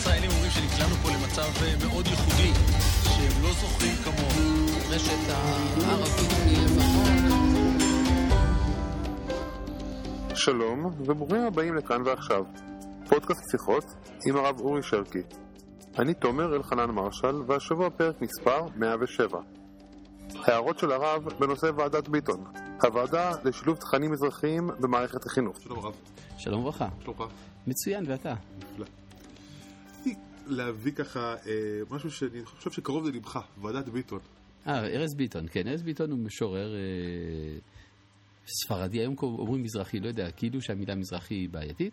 ישראלים אומרים שנקלענו פה למצב אה, מאוד ייחודי, שהם לא זוכרים כמוהו. רשת הערבית מלבנון. שלום, וברוכים הבאים לכאן ועכשיו. פודקאסט שיחות עם הרב אורי שרקי. אני תומר אלחנן מרשל, והשבוע פרק מספר 107. הערות של הרב בנושא ועדת ביטון, הוועדה לשילוב תכנים אזרחיים במערכת החינוך. שלום הרב, שלום וברכה. שלומך? מצוין, ואתה? נפלא. להביא ככה אה, משהו שאני חושב שקרוב ללבך, ועדת ביטון. אה, ארז ביטון, כן, ארז ביטון הוא משורר אה, ספרדי, היום אומרים מזרחי, לא יודע, כאילו שהמילה מזרחי היא בעייתית,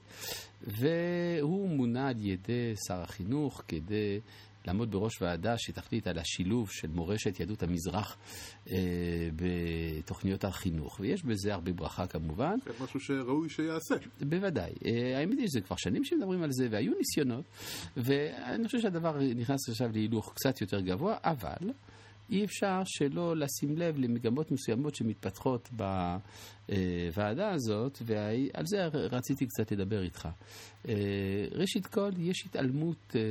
והוא מונה על ידי שר החינוך כדי לעמוד בראש ועדה שתחליט על השילוב של מורשת יהדות המזרח אה, בתוכניות החינוך, ויש בזה הרבה ברכה כמובן. כן, משהו שראוי שיעשה. בוודאי. אה, האמת היא שזה כבר שנים שמדברים על זה, והיו ניסיונות, ואני חושב שהדבר נכנס עכשיו להילוך קצת יותר גבוה, אבל... אי אפשר שלא לשים לב למגמות מסוימות שמתפתחות בוועדה הזאת, ועל זה רציתי קצת לדבר איתך. אה, ראשית כל, יש התעלמות אה,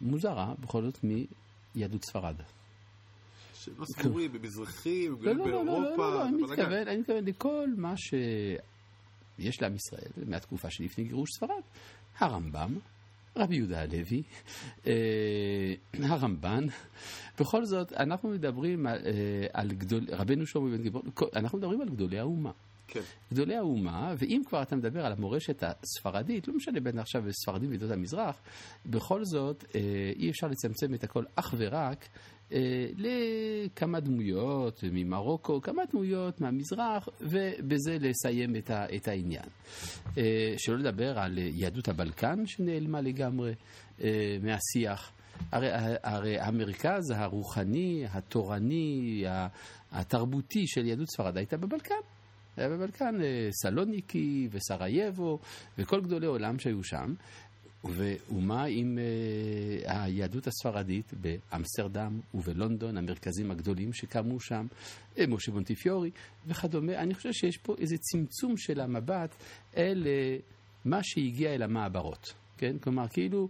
מוזרה, בכל זאת, מיהדות ספרד. שלא סגורים במזרחים, לא, לא, לא, לא, באירופה, לא, לא, אני זה בלאגן. מתכוון, אני מתכוון לכל מה שיש לעם ישראל מהתקופה שלפני גירוש ספרד. הרמב"ם, רבי יהודה הלוי, אה, הרמב"ן. בכל זאת, אנחנו מדברים על, אה, על גדול, רבנו שלמה בן גבעון, אנחנו מדברים על גדולי האומה. כן. גדולי האומה, ואם כבר אתה מדבר על המורשת הספרדית, לא משנה בין עכשיו ספרדים ועדות המזרח, בכל זאת אה, אי אפשר לצמצם את הכל אך ורק אה, לכמה דמויות ממרוקו, כמה דמויות מהמזרח, ובזה לסיים את, ה, את העניין. אה, שלא לדבר על יהדות הבלקן שנעלמה לגמרי מהשיח. הרי, הרי המרכז הרוחני, התורני, התרבותי של יהדות ספרד הייתה בבלקן. היה בבלקן אה, סלוניקי וסרייבו וכל גדולי עולם שהיו שם. ומה עם uh, היהדות הספרדית באמסטרדם ובלונדון, המרכזים הגדולים שקמו שם, אה, משה מונטיפיורי וכדומה. אני חושב שיש פה איזה צמצום של המבט אל uh, מה שהגיע אל המעברות. כן? כלומר, כאילו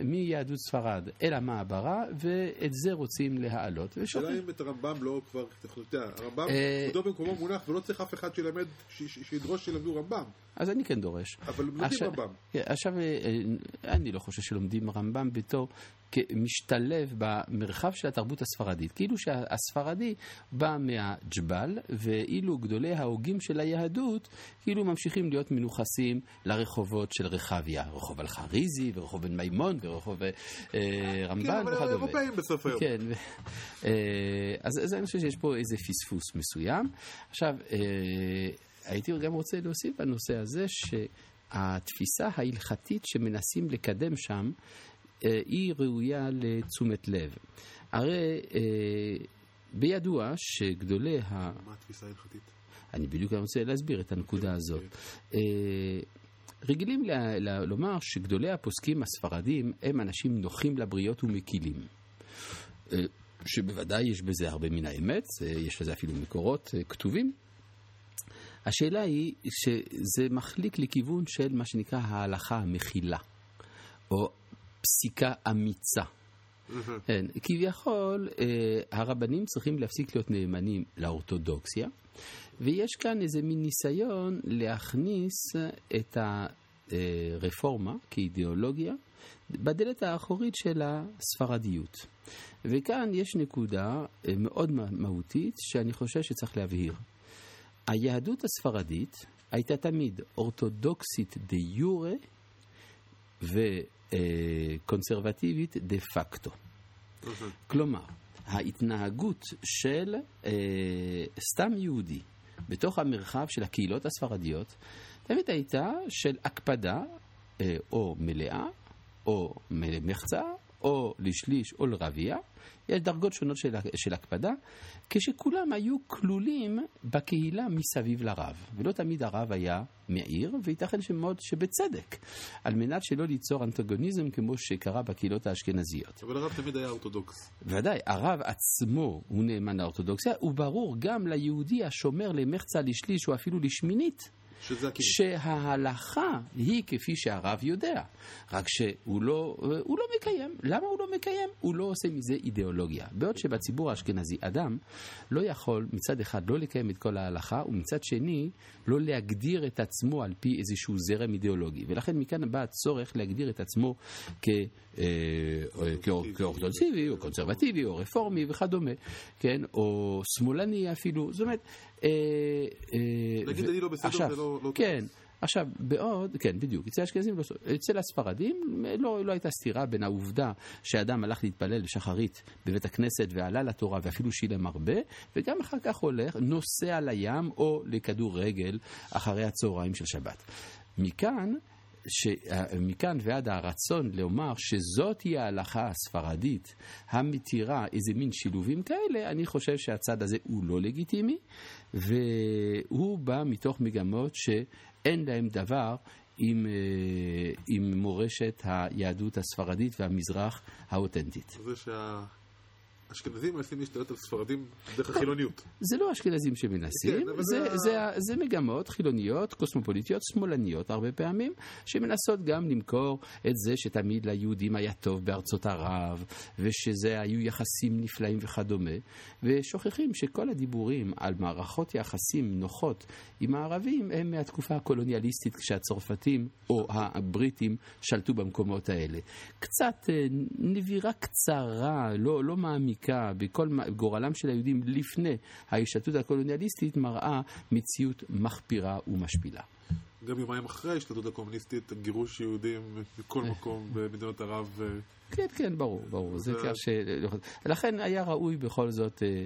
מיהדות ספרד אל המעברה, ואת זה רוצים להעלות. השאלה אם את הרמב"ם לא כבר, אתה יודע, הרמב"ם כבודו במקומו מונח ולא צריך אף אחד שילמד, שידרוש שילמדו רמב"ם. אז אני כן דורש. אבל לומדים רמב"ם. עכשיו, אני לא חושב שלומדים רמב"ם בתור משתלב במרחב של התרבות הספרדית. כאילו שהספרדי בא מהג'בל, ואילו גדולי ההוגים של היהדות, כאילו ממשיכים להיות מנוכסים לרחובות של רחביה. רחוב אלחריזי, ורחוב בן מימון, ורחוב אה, רמב"ן כן, וכדומה. אבל אירופאים בסוף היום. כן, אה, אז, אז אני חושב שיש פה איזה פספוס מסוים. עכשיו, אה, הייתי גם רוצה להוסיף בנושא הזה שהתפיסה ההלכתית שמנסים לקדם שם היא ראויה לתשומת לב. הרי בידוע שגדולי ה... מה התפיסה ההלכתית? אני בדיוק רוצה להסביר את הנקודה הזאת. רגילים ל- ל- לומר שגדולי הפוסקים הספרדים הם אנשים נוחים לבריות ומקילים. שבוודאי יש בזה הרבה מן האמת, יש לזה אפילו מקורות כתובים. השאלה היא שזה מחליק לכיוון של מה שנקרא ההלכה המכילה, או פסיקה אמיצה. כן, כביכול הרבנים צריכים להפסיק להיות נאמנים לאורתודוקסיה, ויש כאן איזה מין ניסיון להכניס את הרפורמה כאידיאולוגיה בדלת האחורית של הספרדיות. וכאן יש נקודה מאוד מהותית שאני חושב שצריך להבהיר. היהדות הספרדית הייתה תמיד אורתודוקסית דה יורה וקונסרבטיבית דה פקטו. כלומר, ההתנהגות של אה, סתם יהודי בתוך המרחב של הקהילות הספרדיות תמיד הייתה של הקפדה אה, או מלאה או מחצה או לשליש או לרביע. יש דרגות שונות של, של הקפדה, כשכולם היו כלולים בקהילה מסביב לרב. ולא תמיד הרב היה מעיר, וייתכן שמאוד שבצדק, על מנת שלא ליצור אנטגוניזם כמו שקרה בקהילות האשכנזיות. אבל הרב תמיד היה אורתודוקס. ודאי, הרב עצמו הוא נאמן לאורתודוקסיה, וברור גם ליהודי השומר למחצה לשליש או אפילו לשמינית. שההלכה היא כפי שהרב יודע, רק שהוא לא, לא מקיים. למה הוא לא מקיים? הוא לא עושה מזה אידיאולוגיה. בעוד שבציבור האשכנזי אדם לא יכול מצד אחד לא לקיים את כל ההלכה, ומצד שני לא להגדיר את עצמו על פי איזשהו זרם אידיאולוגי. ולכן מכאן בא הצורך להגדיר את עצמו כ... אה, או קונסרבטיבי או רפורמי וכדומה, כן, או שמאלני אפילו, זאת אומרת... אה, אה, נגיד אני לא בסדר ולא... לא כן. עכשיו, בעוד, כן, בדיוק, אצל האשכנזים לא, אצל הספרדים לא, לא הייתה סתירה בין העובדה שאדם הלך להתפלל בשחרית בבית הכנסת ועלה לתורה ואפילו שילם הרבה, וגם אחר כך הולך, נוסע לים או לכדורגל אחרי הצהריים של שבת. מכאן שמכאן ועד הרצון לומר שזאת היא ההלכה הספרדית המתירה איזה מין שילובים כאלה, אני חושב שהצד הזה הוא לא לגיטימי, והוא בא מתוך מגמות שאין להם דבר עם, אה, עם מורשת היהדות הספרדית והמזרח האותנטית. זה שה... אשכנזים מנסים להשתלט על ספרדים דרך החילוניות. זה לא אשכנזים שמנסים, כן, זה, זה, זה, זה מגמות חילוניות, קוסמופוליטיות, שמאלניות הרבה פעמים, שמנסות גם למכור את זה שתמיד ליהודים היה טוב בארצות ערב, ושזה היו יחסים נפלאים וכדומה, ושוכחים שכל הדיבורים על מערכות יחסים נוחות עם הערבים הם מהתקופה הקולוניאליסטית כשהצרפתים או הבריטים שלטו במקומות האלה. קצת אה, נבירה קצרה, לא, לא מעמיקה. מעמיקה בכל גורלם של היהודים לפני ההשתתות הקולוניאליסטית מראה מציאות מחפירה ומשפילה. גם יומיים אחרי ההשתתות הקומוניסטית, גירוש יהודים מכל מקום במדינות ערב. אה, כן, כן, ברור, ברור. זה כך ש... לכן היה ראוי בכל זאת אה,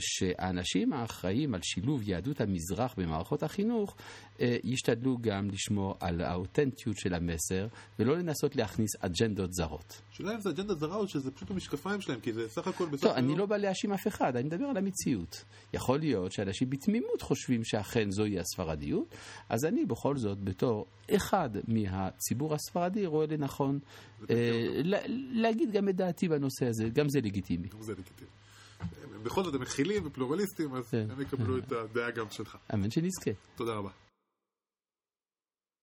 שהאנשים האחראים על שילוב יהדות המזרח במערכות החינוך אה, ישתדלו גם לשמור על האותנטיות של המסר ולא לנסות להכניס אג'נדות זרות. שאלה אם זה אג'נדה זרה או שזה פשוט המשקפיים שלהם, כי זה סך הכל בסוף... טוב, אני לא בא להאשים אף אחד, אני מדבר על המציאות. יכול להיות שאנשים בתמימות חושבים שאכן זוהי הספרדיות, אז אני בכל זאת, בתור אחד מהציבור הספרדי, רואה לנכון אה, להגיד גם את דעתי בנושא הזה, גם זה לגיטימי. גם זה לגיטימי. בכל זאת הם מכילים ופלורליסטים, אז כן. הם יקבלו את הדעה גם שלך. אמן שנזכה. תודה רבה.